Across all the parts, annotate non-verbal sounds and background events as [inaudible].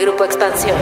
Grupo Expansión.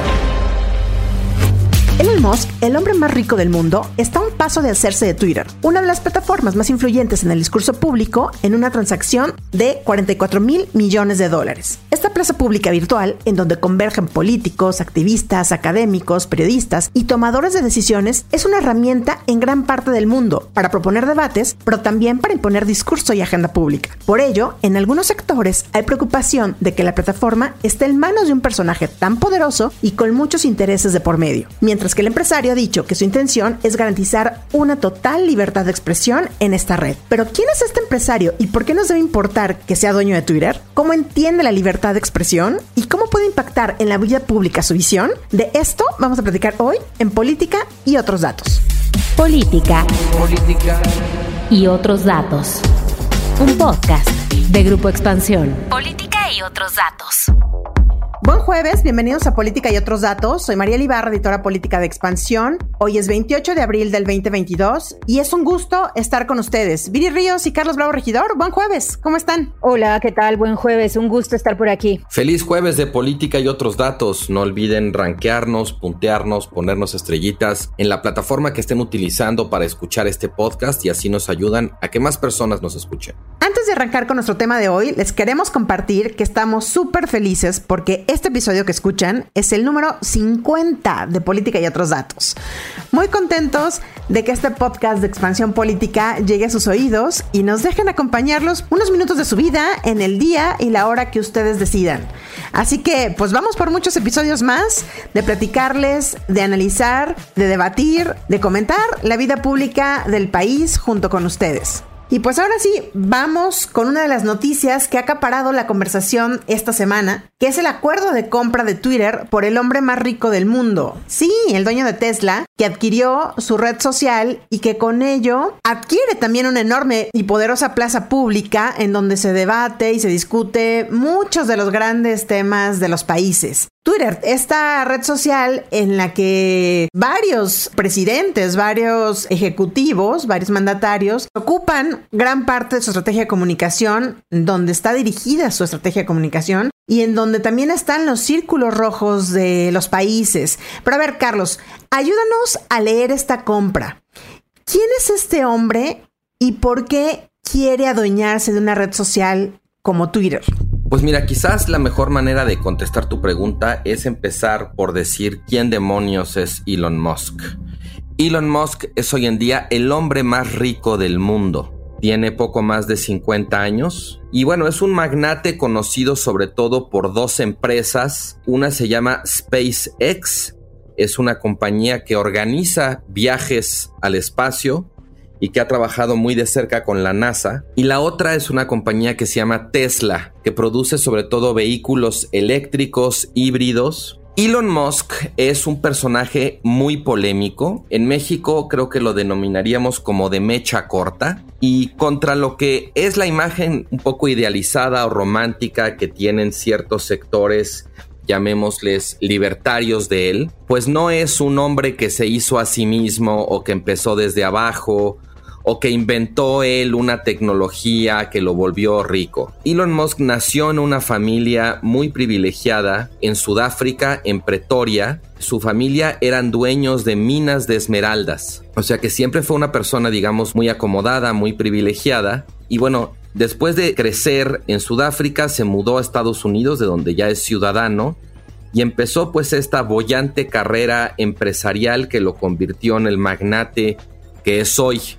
Elon Musk, el hombre más rico del mundo, está a un paso de hacerse de Twitter, una de las plataformas más influyentes en el discurso público, en una transacción de 44 mil millones de dólares. Esta plaza pública virtual, en donde convergen políticos, activistas, académicos, periodistas y tomadores de decisiones, es una herramienta en gran parte del mundo para proponer debates, pero también para imponer discurso y agenda pública. Por ello, en algunos sectores hay preocupación de que la plataforma esté en manos de un personaje tan poderoso y con muchos intereses de por medio, mientras que el empresario ha dicho que su intención es garantizar una total libertad de expresión en esta red. Pero ¿quién es este empresario y por qué nos debe importar que sea dueño de Twitter? ¿Cómo entiende la libertad de expresión? ¿Y cómo puede impactar en la vida pública su visión? De esto vamos a platicar hoy en Política y otros datos. Política. Política. Y otros datos. Un podcast de Grupo Expansión. Política y otros datos. Buen jueves, bienvenidos a Política y otros datos. Soy María Ibarra, editora política de Expansión. Hoy es 28 de abril del 2022 y es un gusto estar con ustedes. Viri Ríos y Carlos Bravo Regidor, buen jueves, ¿cómo están? Hola, ¿qué tal? Buen jueves, un gusto estar por aquí. Feliz jueves de Política y otros datos. No olviden rankearnos, puntearnos, ponernos estrellitas en la plataforma que estén utilizando para escuchar este podcast y así nos ayudan a que más personas nos escuchen. Antes de arrancar con nuestro tema de hoy, les queremos compartir que estamos súper felices porque este episodio que escuchan es el número 50 de Política y otros datos. Muy contentos de que este podcast de expansión política llegue a sus oídos y nos dejen acompañarlos unos minutos de su vida en el día y la hora que ustedes decidan. Así que pues vamos por muchos episodios más de platicarles, de analizar, de debatir, de comentar la vida pública del país junto con ustedes. Y pues ahora sí, vamos con una de las noticias que ha acaparado la conversación esta semana, que es el acuerdo de compra de Twitter por el hombre más rico del mundo. Sí, el dueño de Tesla, que adquirió su red social y que con ello adquiere también una enorme y poderosa plaza pública en donde se debate y se discute muchos de los grandes temas de los países. Twitter, esta red social en la que varios presidentes, varios ejecutivos, varios mandatarios ocupan gran parte de su estrategia de comunicación, donde está dirigida su estrategia de comunicación y en donde también están los círculos rojos de los países. Pero a ver, Carlos, ayúdanos a leer esta compra. ¿Quién es este hombre y por qué quiere adueñarse de una red social como Twitter? Pues mira, quizás la mejor manera de contestar tu pregunta es empezar por decir quién demonios es Elon Musk. Elon Musk es hoy en día el hombre más rico del mundo. Tiene poco más de 50 años y bueno, es un magnate conocido sobre todo por dos empresas. Una se llama SpaceX, es una compañía que organiza viajes al espacio y que ha trabajado muy de cerca con la NASA. Y la otra es una compañía que se llama Tesla, que produce sobre todo vehículos eléctricos híbridos. Elon Musk es un personaje muy polémico. En México creo que lo denominaríamos como de mecha corta. Y contra lo que es la imagen un poco idealizada o romántica que tienen ciertos sectores llamémosles libertarios de él, pues no es un hombre que se hizo a sí mismo o que empezó desde abajo o que inventó él una tecnología que lo volvió rico. Elon Musk nació en una familia muy privilegiada en Sudáfrica, en Pretoria. Su familia eran dueños de minas de esmeraldas. O sea que siempre fue una persona, digamos, muy acomodada, muy privilegiada. Y bueno, después de crecer en Sudáfrica, se mudó a Estados Unidos, de donde ya es ciudadano, y empezó pues esta bollante carrera empresarial que lo convirtió en el magnate que es hoy.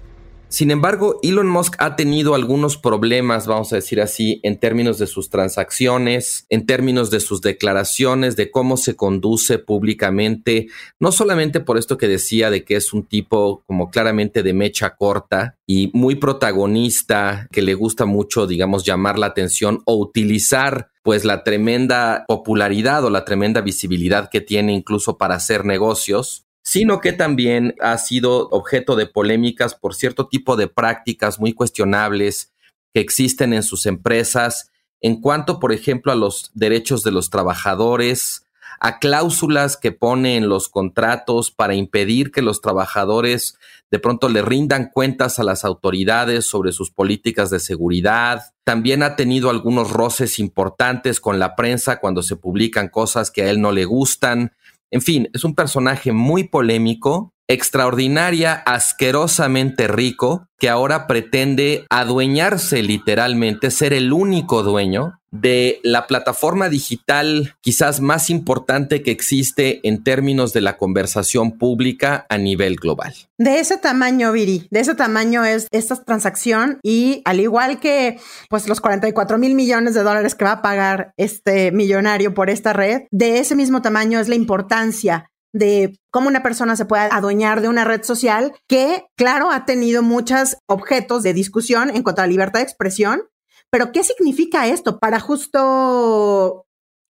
Sin embargo, Elon Musk ha tenido algunos problemas, vamos a decir así, en términos de sus transacciones, en términos de sus declaraciones, de cómo se conduce públicamente, no solamente por esto que decía de que es un tipo como claramente de mecha corta y muy protagonista, que le gusta mucho, digamos, llamar la atención o utilizar pues la tremenda popularidad o la tremenda visibilidad que tiene incluso para hacer negocios, sino que también ha sido objeto de polémicas por cierto tipo de prácticas muy cuestionables que existen en sus empresas en cuanto, por ejemplo, a los derechos de los trabajadores, a cláusulas que pone en los contratos para impedir que los trabajadores de pronto le rindan cuentas a las autoridades sobre sus políticas de seguridad. También ha tenido algunos roces importantes con la prensa cuando se publican cosas que a él no le gustan. En fin, es un personaje muy polémico extraordinaria, asquerosamente rico, que ahora pretende adueñarse literalmente, ser el único dueño de la plataforma digital quizás más importante que existe en términos de la conversación pública a nivel global. De ese tamaño, Viri, de ese tamaño es esta transacción y al igual que pues los 44 mil millones de dólares que va a pagar este millonario por esta red, de ese mismo tamaño es la importancia de cómo una persona se puede adueñar de una red social que, claro, ha tenido muchos objetos de discusión en cuanto a libertad de expresión, pero ¿qué significa esto para justo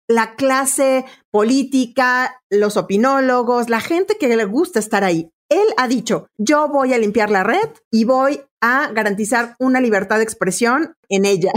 la clase política, los opinólogos, la gente que le gusta estar ahí? Él ha dicho, yo voy a limpiar la red y voy a garantizar una libertad de expresión en ella.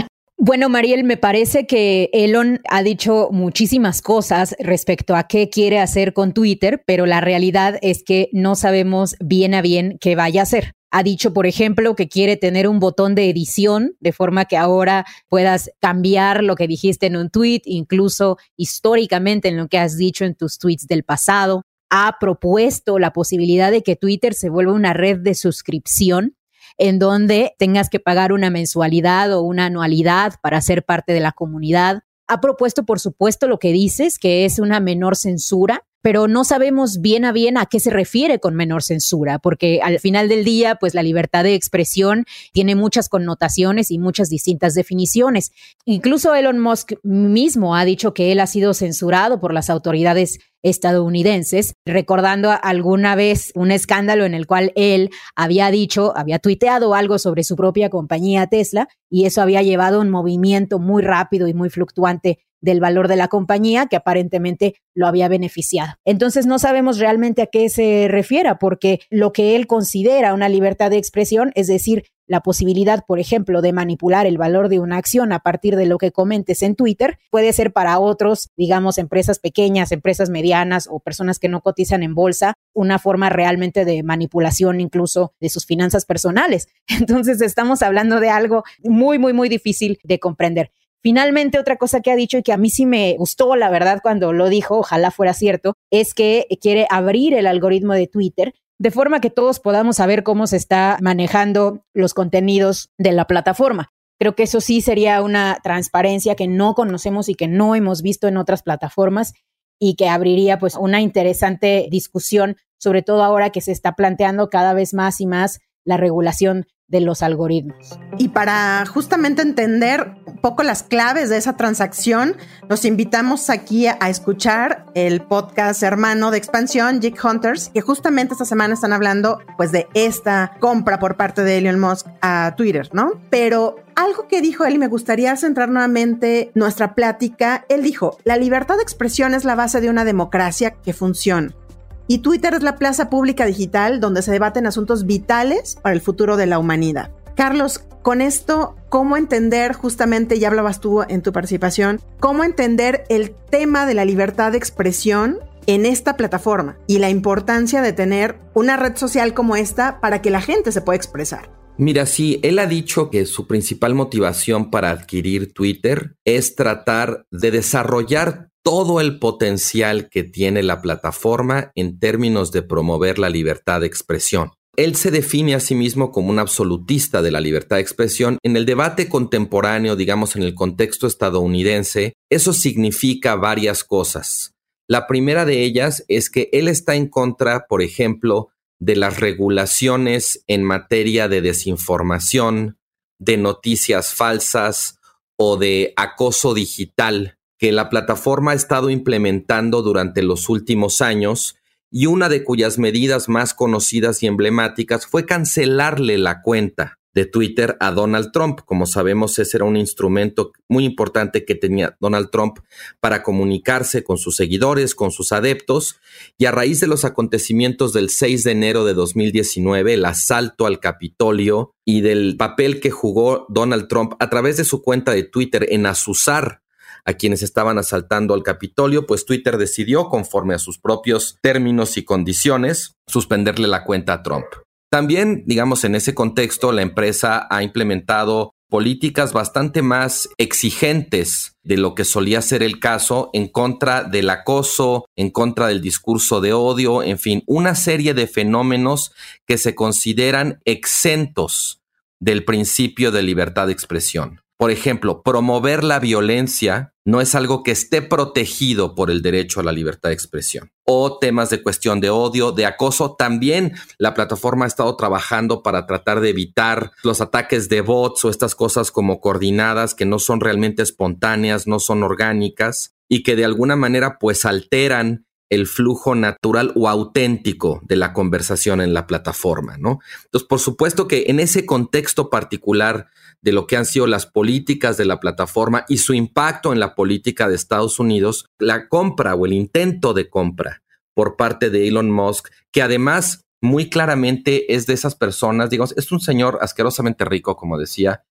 Bueno, Mariel, me parece que Elon ha dicho muchísimas cosas respecto a qué quiere hacer con Twitter, pero la realidad es que no sabemos bien a bien qué vaya a hacer. Ha dicho, por ejemplo, que quiere tener un botón de edición, de forma que ahora puedas cambiar lo que dijiste en un tweet, incluso históricamente en lo que has dicho en tus tweets del pasado. Ha propuesto la posibilidad de que Twitter se vuelva una red de suscripción en donde tengas que pagar una mensualidad o una anualidad para ser parte de la comunidad. Ha propuesto, por supuesto, lo que dices, que es una menor censura, pero no sabemos bien a bien a qué se refiere con menor censura, porque al final del día, pues la libertad de expresión tiene muchas connotaciones y muchas distintas definiciones. Incluso Elon Musk mismo ha dicho que él ha sido censurado por las autoridades estadounidenses, recordando alguna vez un escándalo en el cual él había dicho, había tuiteado algo sobre su propia compañía Tesla y eso había llevado un movimiento muy rápido y muy fluctuante del valor de la compañía que aparentemente lo había beneficiado. Entonces no sabemos realmente a qué se refiera porque lo que él considera una libertad de expresión, es decir, la posibilidad, por ejemplo, de manipular el valor de una acción a partir de lo que comentes en Twitter, puede ser para otros, digamos, empresas pequeñas, empresas medianas o personas que no cotizan en bolsa, una forma realmente de manipulación incluso de sus finanzas personales. [laughs] Entonces estamos hablando de algo muy, muy, muy difícil de comprender. Finalmente, otra cosa que ha dicho y que a mí sí me gustó, la verdad, cuando lo dijo, ojalá fuera cierto, es que quiere abrir el algoritmo de Twitter de forma que todos podamos saber cómo se está manejando los contenidos de la plataforma. Creo que eso sí sería una transparencia que no conocemos y que no hemos visto en otras plataformas y que abriría pues una interesante discusión, sobre todo ahora que se está planteando cada vez más y más la regulación de los algoritmos. Y para justamente entender un poco las claves de esa transacción, nos invitamos aquí a escuchar el podcast hermano de expansión, Jig Hunters, que justamente esta semana están hablando pues de esta compra por parte de Elon Musk a Twitter, ¿no? Pero algo que dijo él y me gustaría centrar nuevamente nuestra plática, él dijo, la libertad de expresión es la base de una democracia que funciona. Y Twitter es la plaza pública digital donde se debaten asuntos vitales para el futuro de la humanidad. Carlos, con esto, ¿cómo entender justamente, ya hablabas tú en tu participación, cómo entender el tema de la libertad de expresión en esta plataforma y la importancia de tener una red social como esta para que la gente se pueda expresar? Mira, sí, él ha dicho que su principal motivación para adquirir Twitter es tratar de desarrollar todo el potencial que tiene la plataforma en términos de promover la libertad de expresión. Él se define a sí mismo como un absolutista de la libertad de expresión. En el debate contemporáneo, digamos en el contexto estadounidense, eso significa varias cosas. La primera de ellas es que él está en contra, por ejemplo, de las regulaciones en materia de desinformación, de noticias falsas o de acoso digital que la plataforma ha estado implementando durante los últimos años y una de cuyas medidas más conocidas y emblemáticas fue cancelarle la cuenta de Twitter a Donald Trump. Como sabemos, ese era un instrumento muy importante que tenía Donald Trump para comunicarse con sus seguidores, con sus adeptos, y a raíz de los acontecimientos del 6 de enero de 2019, el asalto al Capitolio y del papel que jugó Donald Trump a través de su cuenta de Twitter en asusar a quienes estaban asaltando al Capitolio, pues Twitter decidió, conforme a sus propios términos y condiciones, suspenderle la cuenta a Trump. También, digamos, en ese contexto, la empresa ha implementado políticas bastante más exigentes de lo que solía ser el caso en contra del acoso, en contra del discurso de odio, en fin, una serie de fenómenos que se consideran exentos del principio de libertad de expresión. Por ejemplo, promover la violencia no es algo que esté protegido por el derecho a la libertad de expresión. O temas de cuestión de odio, de acoso. También la plataforma ha estado trabajando para tratar de evitar los ataques de bots o estas cosas como coordinadas que no son realmente espontáneas, no son orgánicas y que de alguna manera pues alteran el flujo natural o auténtico de la conversación en la plataforma, ¿no? Entonces, por supuesto que en ese contexto particular de lo que han sido las políticas de la plataforma y su impacto en la política de Estados Unidos, la compra o el intento de compra por parte de Elon Musk, que además muy claramente es de esas personas, digamos, es un señor asquerosamente rico, como decía,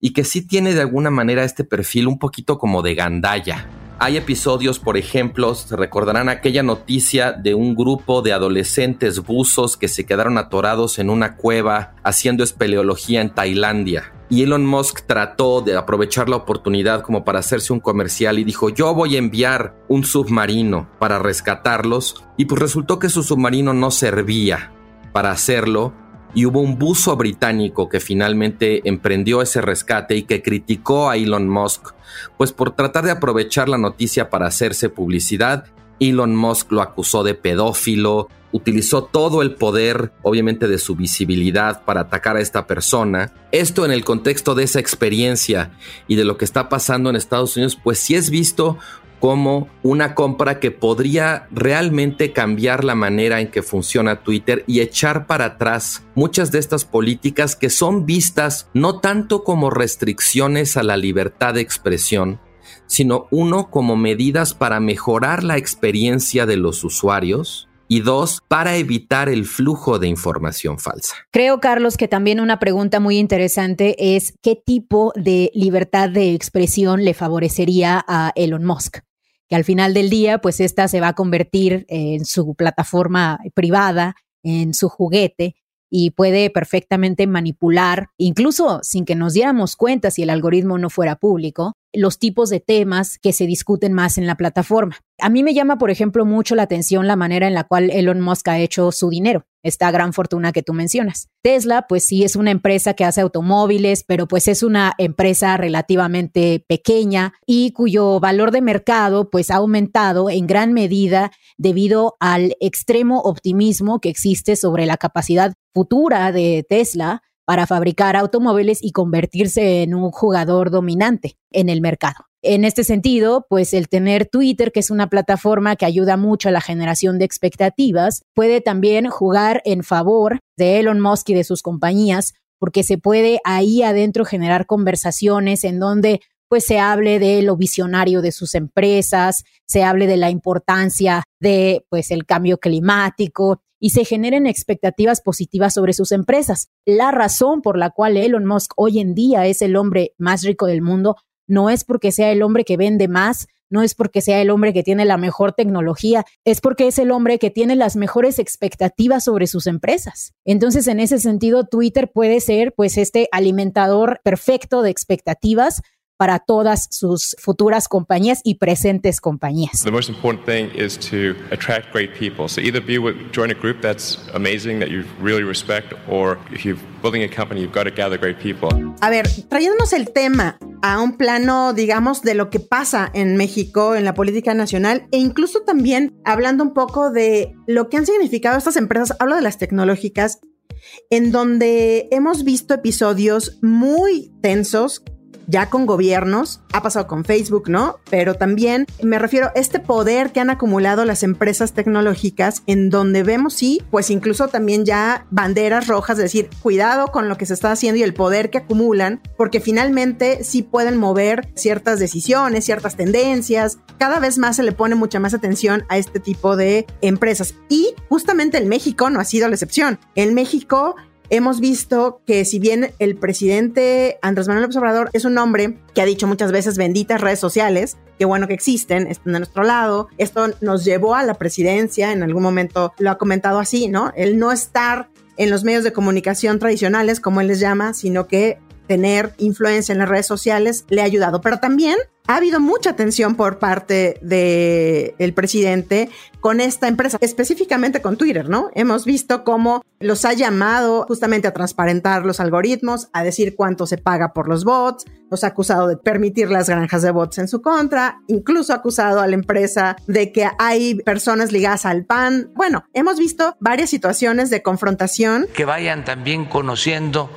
y que sí tiene de alguna manera este perfil un poquito como de gandalla hay episodios, por ejemplo, se recordarán aquella noticia de un grupo de adolescentes buzos que se quedaron atorados en una cueva haciendo espeleología en Tailandia. Y Elon Musk trató de aprovechar la oportunidad como para hacerse un comercial y dijo, yo voy a enviar un submarino para rescatarlos. Y pues resultó que su submarino no servía para hacerlo y hubo un buzo británico que finalmente emprendió ese rescate y que criticó a Elon Musk, pues por tratar de aprovechar la noticia para hacerse publicidad, Elon Musk lo acusó de pedófilo, utilizó todo el poder, obviamente de su visibilidad, para atacar a esta persona. Esto en el contexto de esa experiencia y de lo que está pasando en Estados Unidos, pues sí es visto como una compra que podría realmente cambiar la manera en que funciona Twitter y echar para atrás muchas de estas políticas que son vistas no tanto como restricciones a la libertad de expresión, sino uno como medidas para mejorar la experiencia de los usuarios y dos, para evitar el flujo de información falsa. Creo, Carlos, que también una pregunta muy interesante es qué tipo de libertad de expresión le favorecería a Elon Musk que al final del día, pues esta se va a convertir en su plataforma privada, en su juguete, y puede perfectamente manipular, incluso sin que nos diéramos cuenta si el algoritmo no fuera público, los tipos de temas que se discuten más en la plataforma. A mí me llama, por ejemplo, mucho la atención la manera en la cual Elon Musk ha hecho su dinero, esta gran fortuna que tú mencionas. Tesla, pues sí, es una empresa que hace automóviles, pero pues es una empresa relativamente pequeña y cuyo valor de mercado pues ha aumentado en gran medida debido al extremo optimismo que existe sobre la capacidad futura de Tesla para fabricar automóviles y convertirse en un jugador dominante en el mercado. En este sentido, pues el tener Twitter, que es una plataforma que ayuda mucho a la generación de expectativas, puede también jugar en favor de Elon Musk y de sus compañías, porque se puede ahí adentro generar conversaciones en donde pues se hable de lo visionario de sus empresas, se hable de la importancia de pues el cambio climático y se generen expectativas positivas sobre sus empresas. La razón por la cual Elon Musk hoy en día es el hombre más rico del mundo no es porque sea el hombre que vende más, no es porque sea el hombre que tiene la mejor tecnología, es porque es el hombre que tiene las mejores expectativas sobre sus empresas. Entonces, en ese sentido, Twitter puede ser pues este alimentador perfecto de expectativas para todas sus futuras compañías y presentes compañías. The most important thing is to attract great people. So either be with, join a group that's amazing that you really respect, or if you're building a company, you've got to gather great people. A ver, trayéndonos el tema a un plano, digamos, de lo que pasa en México, en la política nacional, e incluso también hablando un poco de lo que han significado estas empresas, hablo de las tecnológicas, en donde hemos visto episodios muy tensos ya con gobiernos, ha pasado con Facebook, ¿no? Pero también me refiero a este poder que han acumulado las empresas tecnológicas en donde vemos, sí, pues incluso también ya banderas rojas, de decir, cuidado con lo que se está haciendo y el poder que acumulan, porque finalmente sí pueden mover ciertas decisiones, ciertas tendencias. Cada vez más se le pone mucha más atención a este tipo de empresas. Y justamente en México no ha sido la excepción. En México hemos visto que si bien el presidente Andrés Manuel López es un hombre que ha dicho muchas veces benditas redes sociales, qué bueno que existen, están de nuestro lado. Esto nos llevó a la presidencia, en algún momento lo ha comentado así, ¿no? El no estar en los medios de comunicación tradicionales, como él les llama, sino que tener influencia en las redes sociales le ha ayudado. Pero también ha habido mucha atención por parte del presidente con esta empresa, específicamente con Twitter, ¿no? Hemos visto cómo los ha llamado justamente a transparentar los algoritmos, a decir cuánto se paga por los bots, los ha acusado de permitir las granjas de bots en su contra, incluso ha acusado a la empresa de que hay personas ligadas al PAN. Bueno, hemos visto varias situaciones de confrontación. Que vayan también conociendo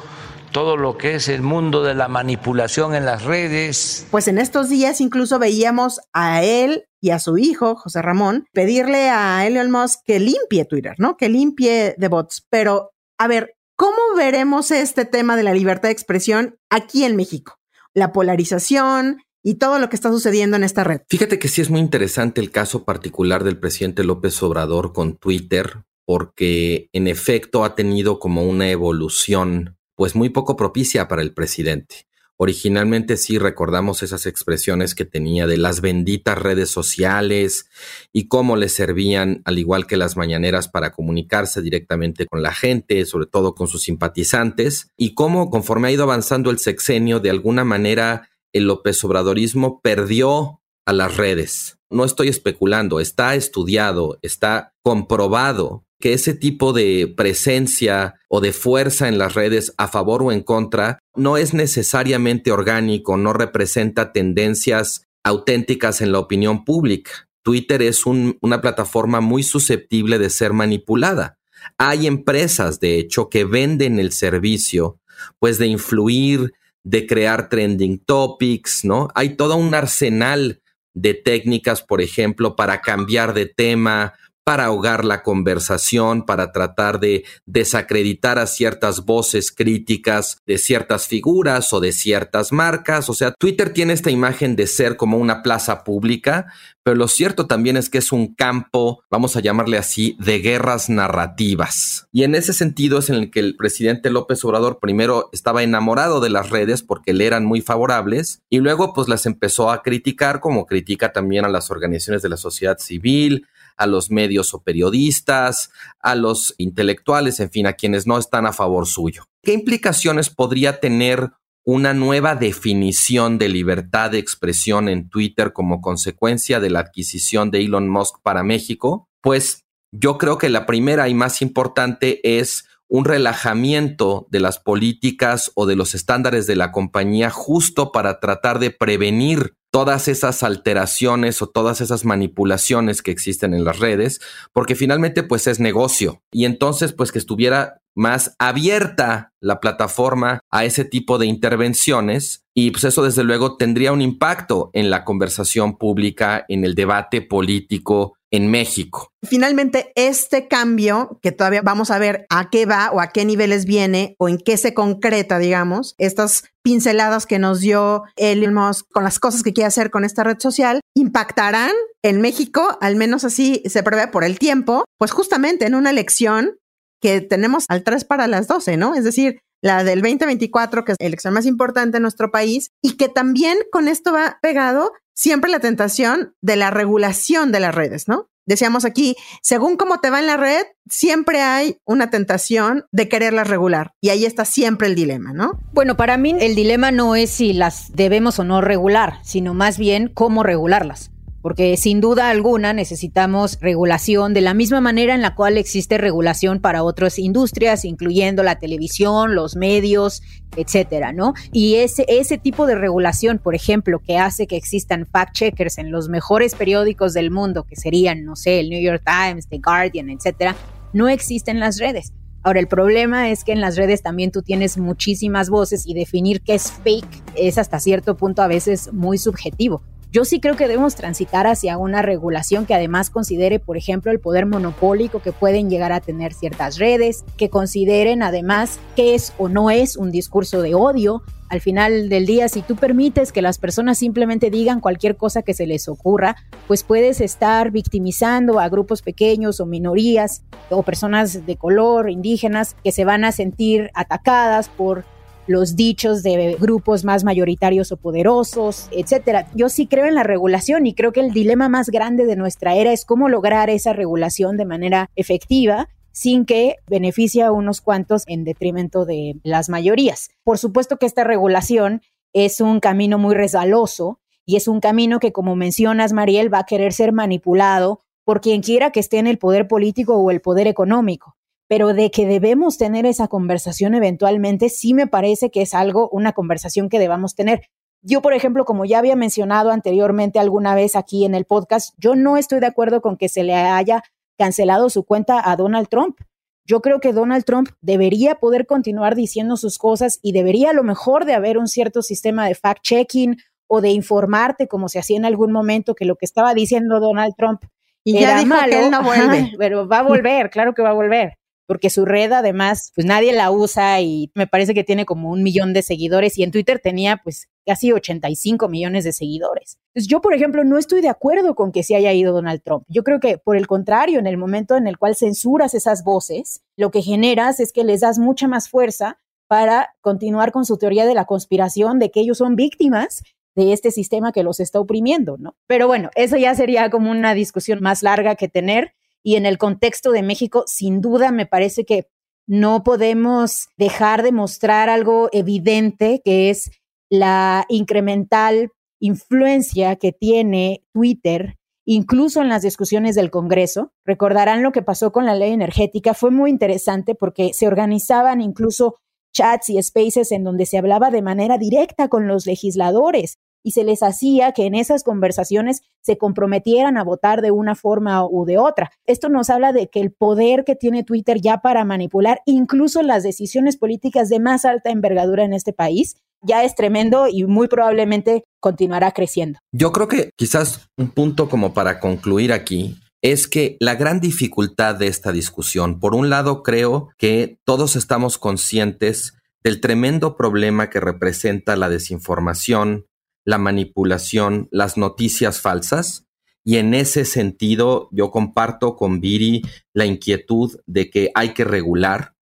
todo lo que es el mundo de la manipulación en las redes. Pues en estos días incluso veíamos a él y a su hijo, José Ramón, pedirle a Elon Musk que limpie Twitter, ¿no? Que limpie de bots. Pero, a ver, ¿cómo veremos este tema de la libertad de expresión aquí en México? La polarización, y todo lo que está sucediendo en esta red. Fíjate que sí es muy interesante el caso particular del presidente López Obrador con Twitter, porque en efecto ha tenido como una evolución pues muy poco propicia para el presidente. Originalmente sí recordamos esas expresiones que tenía de las benditas redes sociales y cómo le servían, al igual que las mañaneras, para comunicarse directamente con la gente, sobre todo con sus simpatizantes, y cómo conforme ha ido avanzando el sexenio, de alguna manera el López Obradorismo perdió a las redes. No estoy especulando, está estudiado, está comprobado que ese tipo de presencia o de fuerza en las redes a favor o en contra no es necesariamente orgánico, no representa tendencias auténticas en la opinión pública. Twitter es una plataforma muy susceptible de ser manipulada. Hay empresas, de hecho, que venden el servicio, pues de influir, de crear trending topics, ¿no? Hay todo un arsenal de técnicas, por ejemplo, para cambiar de tema, para ahogar la conversación, para tratar de desacreditar a ciertas voces críticas de ciertas figuras o de ciertas marcas. O sea, Twitter tiene esta imagen de ser como una plaza pública, pero lo cierto también es que es un campo, vamos a llamarle así, de guerras narrativas. Y en ese sentido es en el que el presidente López Obrador primero estaba enamorado de las redes porque le eran muy favorables y luego pues las empezó a criticar como critica también a las organizaciones de la sociedad civil, a los medios o periodistas, a los intelectuales, en fin, a quienes no están a favor suyo. ¿Qué implicaciones podría tener una nueva definición de libertad de expresión en Twitter como consecuencia de la adquisición de Elon Musk para México? Pues yo creo que la primera y más importante es un relajamiento de las políticas o de los estándares de la compañía justo para tratar de prevenir todas esas alteraciones o todas esas manipulaciones que existen en las redes, porque finalmente pues es negocio. Y entonces pues que estuviera más abierta la plataforma a ese tipo de intervenciones y pues eso desde luego tendría un impacto en la conversación pública, en el debate político en México. Finalmente, este cambio, que todavía vamos a ver a qué va o a qué niveles viene o en qué se concreta, digamos, estas pinceladas que nos dio Elon Musk con las cosas que quiere hacer con esta red social, impactarán en México, al menos así se prevé por el tiempo, pues justamente en una elección que tenemos al 3 para las 12, ¿no? Es decir, la del 2024, que es la elección más importante en nuestro país, y que también con esto va pegado siempre la tentación de la regulación de las redes, ¿no? Decíamos aquí, según cómo te va en la red, siempre hay una tentación de quererlas regular. Y ahí está siempre el dilema, ¿no? Bueno, para mí el dilema no es si las debemos o no regular, sino más bien cómo regularlas porque sin duda alguna necesitamos regulación de la misma manera en la cual existe regulación para otras industrias, incluyendo la televisión, los medios, etcétera, ¿no? Y ese, ese tipo de regulación, por ejemplo, que hace que existan fact-checkers en los mejores periódicos del mundo, que serían, no sé, el New York Times, The Guardian, etcétera, no existen en las redes. Ahora, el problema es que en las redes también tú tienes muchísimas voces y definir qué es fake es hasta cierto punto a veces muy subjetivo. Yo sí creo que debemos transitar hacia una regulación que además considere, por ejemplo, el poder monopólico que pueden llegar a tener ciertas redes, que consideren además qué es o no es un discurso de odio. Al final del día, si tú permites que las personas simplemente digan cualquier cosa que se les ocurra, pues puedes estar victimizando a grupos pequeños o minorías o personas de color, indígenas, que se van a sentir atacadas por los dichos de grupos más mayoritarios o poderosos, etcétera. Yo sí creo en la regulación y creo que el dilema más grande de nuestra era es cómo lograr esa regulación de manera efectiva sin que beneficie a unos cuantos en detrimento de las mayorías. Por supuesto que esta regulación es un camino muy resbaloso y es un camino que, como mencionas, Mariel, va a querer ser manipulado por quien quiera que esté en el poder político o el poder económico. Pero de que debemos tener esa conversación eventualmente, sí me parece que es algo, una conversación que debamos tener. Yo, por ejemplo, como ya había mencionado anteriormente alguna vez aquí en el podcast, yo no estoy de acuerdo con que se le haya cancelado su cuenta a Donald Trump. Yo creo que Donald Trump debería poder continuar diciendo sus cosas y debería a lo mejor de haber un cierto sistema de fact-checking o de informarte como se hacía en algún momento que lo que estaba diciendo Donald Trump y ya dijo malo, que él no vuelve. [laughs] pero va a volver, claro que va a volver porque su red además, pues nadie la usa y me parece que tiene como un millón de seguidores y en Twitter tenía pues casi 85 millones de seguidores. Yo, por ejemplo, no estoy de acuerdo con que se haya ido Donald Trump. Yo creo que por el contrario, en el momento en el cual censuras esas voces, lo que generas es que les das mucha más fuerza para continuar con su teoría de la conspiración de que ellos son víctimas de este sistema que los está oprimiendo, ¿no? Pero bueno, eso ya sería como una discusión más larga que tener y en el contexto de México, sin duda, me parece que no podemos dejar de mostrar algo evidente, que es la incremental influencia que tiene Twitter, incluso en las discusiones del Congreso. Recordarán lo que pasó con la ley energética. Fue muy interesante porque se organizaban incluso chats y spaces en donde se hablaba de manera directa con los legisladores y se les hacía que en esas conversaciones se comprometieran a votar de una forma u de otra. Esto nos habla de que el poder que tiene Twitter ya para manipular incluso las decisiones políticas de más alta envergadura en este país ya es tremendo y muy probablemente continuará creciendo. Yo creo que quizás un punto como para concluir aquí es que la gran dificultad de esta discusión, por un lado creo que todos estamos conscientes del tremendo problema que representa la desinformación, la manipulación, las noticias falsas. Y en ese sentido, yo comparto con Viri la inquietud de que hay que regular,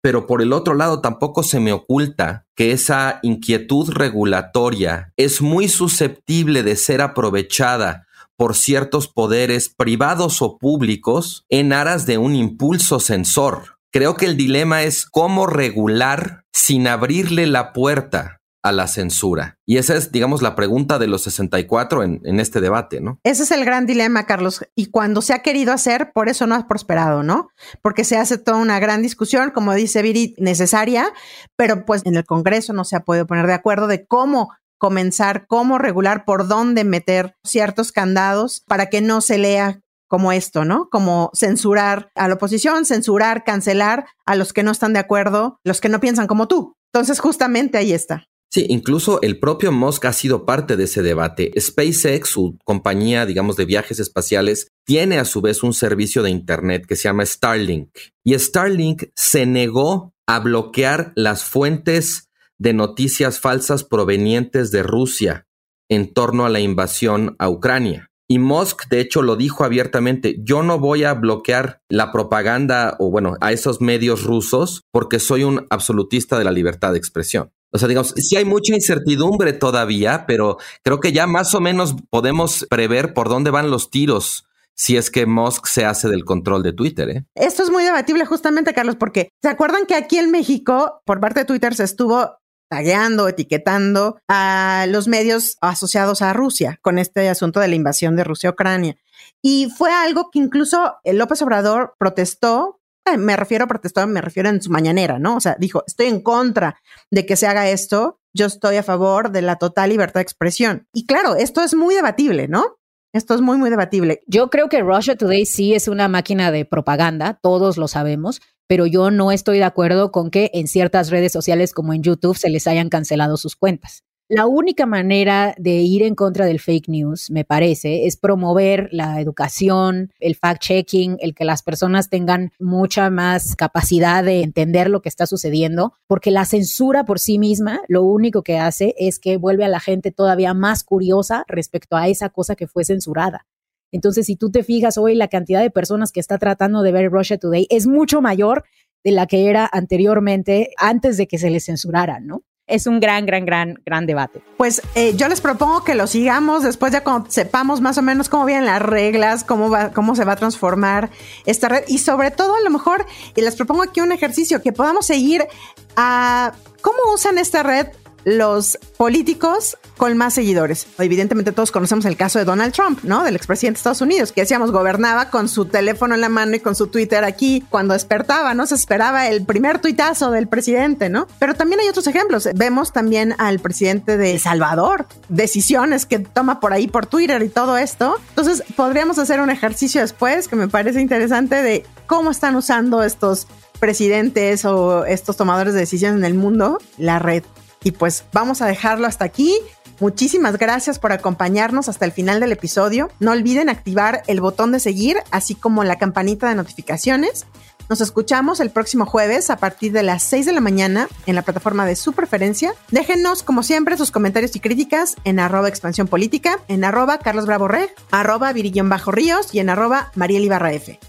pero por el otro lado tampoco se me oculta que esa inquietud regulatoria es muy susceptible de ser aprovechada por ciertos poderes privados o públicos en aras de un impulso censor. Creo que el dilema es cómo regular sin abrirle la puerta a la censura? Y esa es, digamos, la pregunta de los 64 en, en, este debate, ¿no? Ese es el gran dilema, Carlos. Y cuando se ha querido hacer, por eso no ha prosperado, ¿no? Porque se hace toda una gran discusión, como dice Viri, necesaria, pero pues en el Congreso no se ha podido poner de acuerdo de cómo comenzar, cómo regular, por dónde meter ciertos candados para que no se lea como esto, ¿no? Como censurar a la oposición, censurar, cancelar a los que no están de acuerdo, los que no piensan como tú. Entonces, justamente ahí está. Sí, incluso el propio Musk ha sido parte de ese debate. SpaceX, su compañía, digamos, de viajes espaciales, tiene a su vez un servicio de Internet que se llama Starlink. Y Starlink se negó a bloquear las fuentes de noticias falsas provenientes de Rusia en torno a la invasión a Ucrania. Y Musk, de hecho, lo dijo abiertamente, yo no voy a bloquear la propaganda o, bueno, a esos medios rusos porque soy un absolutista de la libertad de expresión. O sea, digamos, sí hay mucha incertidumbre todavía, pero creo que ya más o menos podemos prever por dónde van los tiros si es que Musk se hace del control de Twitter. ¿eh? Esto es muy debatible justamente, Carlos, porque ¿se acuerdan que aquí en México, por parte de Twitter, se estuvo tagueando, etiquetando a los medios asociados a Rusia con este asunto de la invasión de Rusia a Ucrania? Y fue algo que incluso López Obrador protestó me refiero a protestar, me refiero en su mañanera, ¿no? O sea, dijo, estoy en contra de que se haga esto, yo estoy a favor de la total libertad de expresión. Y claro, esto es muy debatible, ¿no? Esto es muy, muy debatible. Yo creo que Russia Today sí es una máquina de propaganda, todos lo sabemos, pero yo no estoy de acuerdo con que en ciertas redes sociales como en YouTube se les hayan cancelado sus cuentas. La única manera de ir en contra del fake news, me parece, es promover la educación, el fact-checking, el que las personas tengan mucha más capacidad de entender lo que está sucediendo, porque la censura por sí misma lo único que hace es que vuelve a la gente todavía más curiosa respecto a esa cosa que fue censurada. Entonces, si tú te fijas hoy, la cantidad de personas que está tratando de ver Russia Today es mucho mayor de la que era anteriormente, antes de que se les censurara, ¿no? Es un gran, gran, gran, gran debate. Pues eh, yo les propongo que lo sigamos después ya cuando sepamos más o menos cómo vienen las reglas, cómo va, cómo se va a transformar esta red y sobre todo a lo mejor y les propongo aquí un ejercicio que podamos seguir a cómo usan esta red los políticos con más seguidores. Evidentemente todos conocemos el caso de Donald Trump, ¿no? Del expresidente de Estados Unidos, que decíamos gobernaba con su teléfono en la mano y con su Twitter aquí cuando despertaba, ¿no? Se esperaba el primer tuitazo del presidente, ¿no? Pero también hay otros ejemplos. Vemos también al presidente de Salvador, decisiones que toma por ahí por Twitter y todo esto. Entonces podríamos hacer un ejercicio después que me parece interesante de cómo están usando estos presidentes o estos tomadores de decisiones en el mundo la red. Y pues vamos a dejarlo hasta aquí. Muchísimas gracias por acompañarnos hasta el final del episodio. No olviden activar el botón de seguir, así como la campanita de notificaciones. Nos escuchamos el próximo jueves a partir de las 6 de la mañana en la plataforma de su preferencia. Déjenos, como siempre, sus comentarios y críticas en arroba expansión política, en arroba Carlos Bravo arroba Bajo Ríos y en arroba.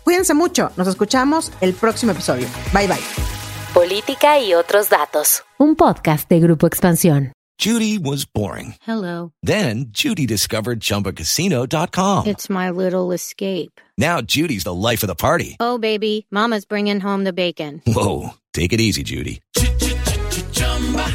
Cuídense mucho, nos escuchamos el próximo episodio. Bye bye. Política y otros datos. Un podcast de Grupo Expansión. Judy was boring. Hello. Then Judy discovered chumbacasino.com. It's my little escape. Now Judy's the life of the party. Oh, baby, Mama's bringing home the bacon. Whoa. Take it easy, Judy.